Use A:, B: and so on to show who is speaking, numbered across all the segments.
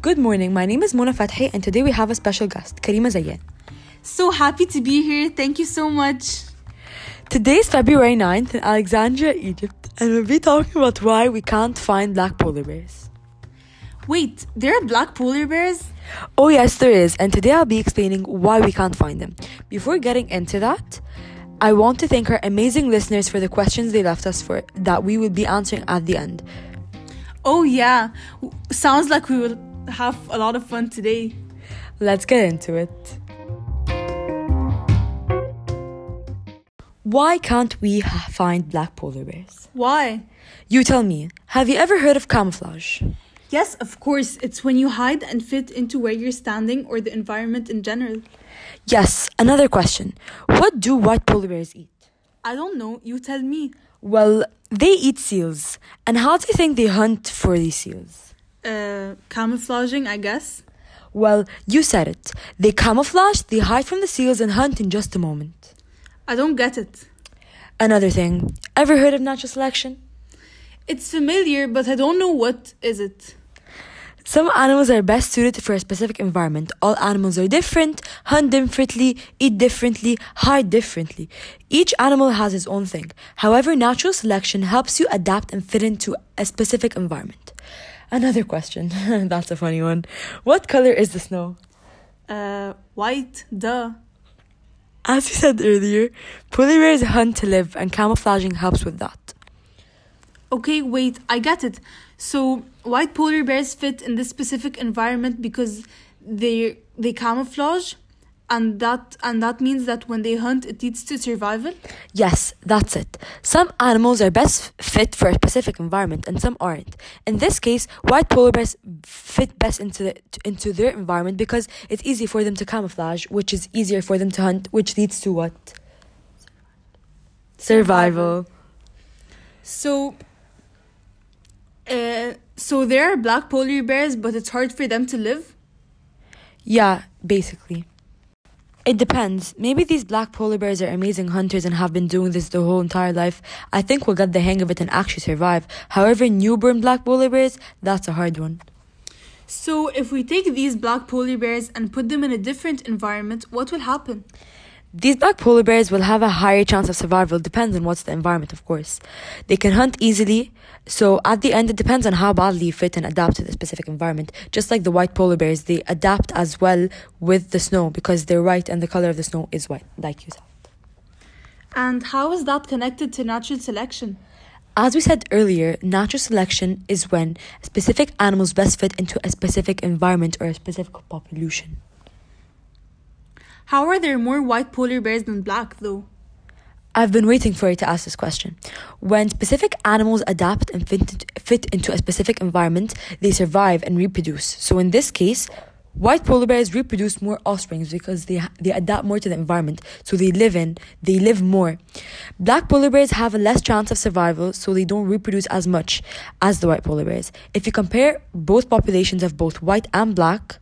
A: Good morning. My name is Mona Fathi, and today we have a special guest, Karima Zayyan.
B: So happy to be here. Thank you so much.
A: Today is February 9th in Alexandria, Egypt, and we'll be talking about why we can't find black polar bears.
B: Wait, there are black polar bears?
A: Oh, yes, there is, and today I'll be explaining why we can't find them. Before getting into that, I want to thank our amazing listeners for the questions they left us for that we will be answering at the end.
B: Oh, yeah. Sounds like we will have a lot of fun today.
A: Let's get into it. Why can't we find black polar bears?
B: Why?
A: You tell me, have you ever heard of camouflage?
B: Yes, of course. It's when you hide and fit into where you're standing or the environment in general.
A: Yes, another question. What do white polar bears eat?
B: I don't know. You tell me.
A: Well, they eat seals. And how do you think they hunt for these seals?
B: Uh, camouflaging, I guess.
A: Well, you said it. They camouflage, they hide from the seals, and hunt in just a moment.
B: I don't get it.
A: Another thing. Ever heard of natural selection?
B: It's familiar, but I don't know what is it.
A: Some animals are best suited for a specific environment. All animals are different, hunt differently, eat differently, hide differently. Each animal has its own thing. However, natural selection helps you adapt and fit into a specific environment. Another question. That's a funny one. What color is the snow?
B: Uh, white, duh.
A: As you said earlier, polar bears hunt to live and camouflaging helps with that.
B: Okay, wait, I get it. So white polar bears fit in this specific environment because they they camouflage and that and that means that when they hunt it leads to survival?
A: Yes, that's it. Some animals are best fit for a specific environment and some aren't. In this case, white polar bears fit best into the, into their environment because it's easy for them to camouflage, which is easier for them to hunt, which leads to what? Survival.
B: So uh, so there are black polar bears, but it's hard for them to live?
A: Yeah, basically. It depends. Maybe these black polar bears are amazing hunters and have been doing this their whole entire life. I think we'll get the hang of it and actually survive. However, newborn black polar bears, that's a hard one.
B: So, if we take these black polar bears and put them in a different environment, what will happen?
A: These black polar bears will have a higher chance of survival, depends on what's the environment, of course. They can hunt easily, so at the end, it depends on how badly you fit and adapt to the specific environment. Just like the white polar bears, they adapt as well with the snow because they're white and the color of the snow is white, like you said.
B: And how is that connected to natural selection?
A: As we said earlier, natural selection is when specific animals best fit into a specific environment or a specific population.
B: How are there more white polar bears than black, though?
A: I've been waiting for you to ask this question. When specific animals adapt and fit, fit into a specific environment, they survive and reproduce. So in this case, white polar bears reproduce more offspring because they they adapt more to the environment, so they live in they live more. Black polar bears have a less chance of survival, so they don't reproduce as much as the white polar bears. If you compare both populations of both white and black,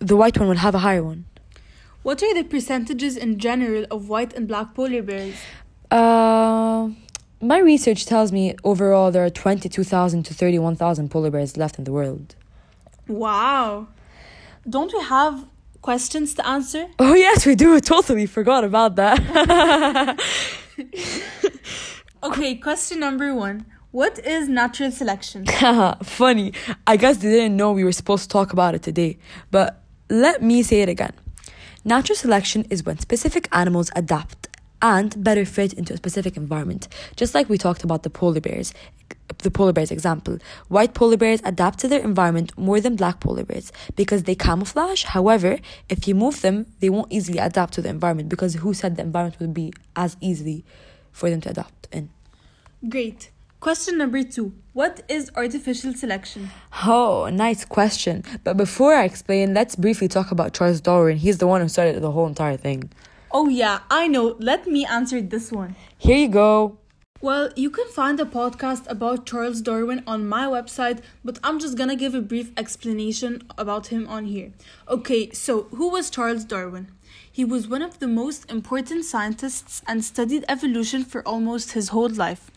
A: the white one will have a higher one.
B: What are the percentages in general of white and black polar bears?
A: Uh, my research tells me overall there are 22,000 to 31,000 polar bears left in the world.
B: Wow. Don't we have questions to answer?
A: Oh, yes, we do. Totally forgot about that.
B: okay, question number one. What is natural selection?
A: Funny. I guess they didn't know we were supposed to talk about it today. But let me say it again. Natural selection is when specific animals adapt and better fit into a specific environment. Just like we talked about the polar bears, the polar bears example. White polar bears adapt to their environment more than black polar bears because they camouflage. However, if you move them, they won't easily adapt to the environment because who said the environment would be as easily for them to adapt in?
B: Great. Question number two What is artificial selection?
A: Oh, nice question. But before I explain, let's briefly talk about Charles Darwin. He's the one who started the whole entire thing.
B: Oh, yeah, I know. Let me answer this one.
A: Here you go.
B: Well, you can find a podcast about Charles Darwin on my website, but I'm just gonna give a brief explanation about him on here. Okay, so who was Charles Darwin? He was one of the most important scientists and studied evolution for almost his whole life.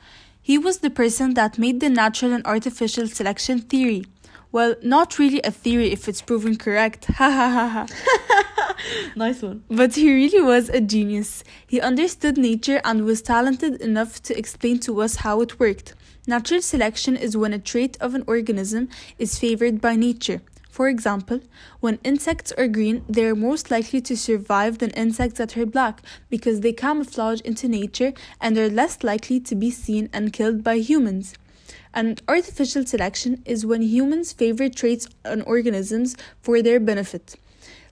B: He was the person that made the natural and artificial selection theory. Well, not really a theory if it's proven correct. Ha ha ha ha.
A: Nice one.
B: But he really was a genius. He understood nature and was talented enough to explain to us how it worked. Natural selection is when a trait of an organism is favored by nature. For example, when insects are green, they are most likely to survive than insects that are black because they camouflage into nature and are less likely to be seen and killed by humans. And artificial selection is when humans favor traits on organisms for their benefit.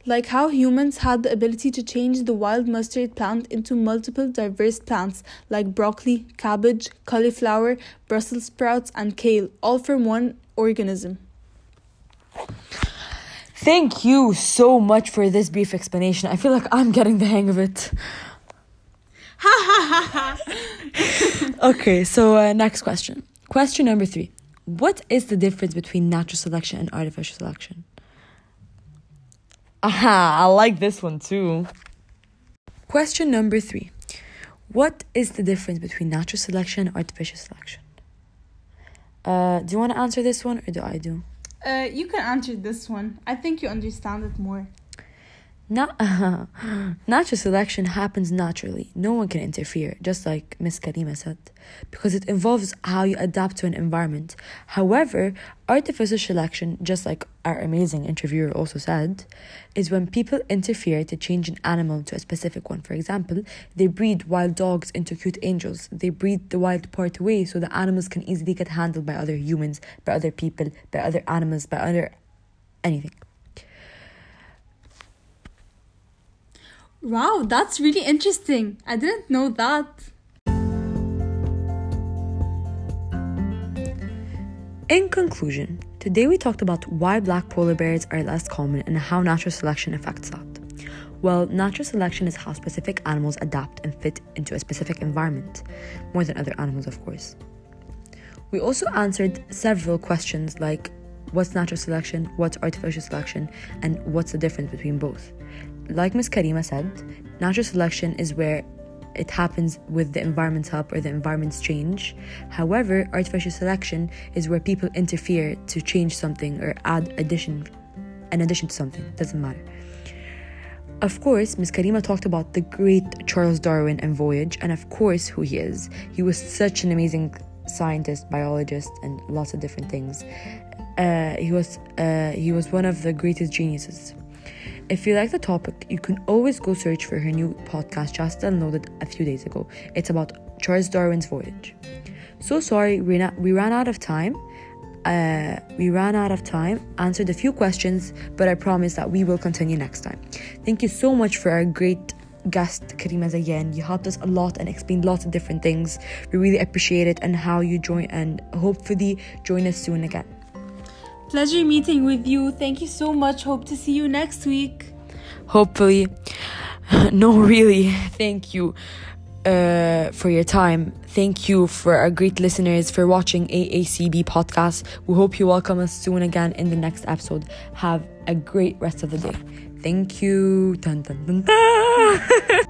B: Like how humans had the ability to change the wild mustard plant into multiple diverse plants like broccoli, cabbage, cauliflower, Brussels sprouts, and kale, all from one organism.
A: Thank you so much for this brief explanation. I feel like I'm getting the hang of it. okay, so uh, next question. Question number three. What is the difference between natural selection and artificial selection? Aha, I like this one too. Question number three. What is the difference between natural selection and artificial selection? Uh, do you want to answer this one or do I do?
B: Uh, you can answer this one. I think you understand it more.
A: Na- natural selection happens naturally. No one can interfere, just like Miss Karima said, because it involves how you adapt to an environment. However, artificial selection, just like our amazing interviewer also said, is when people interfere to change an animal to a specific one. For example, they breed wild dogs into cute angels. They breed the wild part away so the animals can easily get handled by other humans, by other people, by other animals, by other anything.
B: Wow, that's really interesting. I didn't know that.
A: In conclusion, today we talked about why black polar bears are less common and how natural selection affects that. Well, natural selection is how specific animals adapt and fit into a specific environment, more than other animals, of course. We also answered several questions like what's natural selection, what's artificial selection, and what's the difference between both. Like Ms. Karima said, natural selection is where it happens with the environment's help or the environment's change. However, artificial selection is where people interfere to change something or add addition an addition to something. Doesn't matter. Of course, Ms. Karima talked about the great Charles Darwin and voyage, and of course who he is. He was such an amazing scientist, biologist, and lots of different things. Uh, he was uh, he was one of the greatest geniuses. If you like the topic, you can always go search for her new podcast just downloaded a few days ago. It's about Charles Darwin's voyage. So sorry, we, we ran out of time. Uh, we ran out of time, answered a few questions, but I promise that we will continue next time. Thank you so much for our great guest, Karima Zayan. You helped us a lot and explained lots of different things. We really appreciate it and how you join and hopefully join us soon again.
B: Pleasure meeting with you. Thank you so much. Hope to see you next week.
A: hopefully no really thank you uh, for your time thank you for our great listeners for watching aacb podcast we hope you welcome us soon again in the next episode have a great rest of the day thank you dun, dun, dun.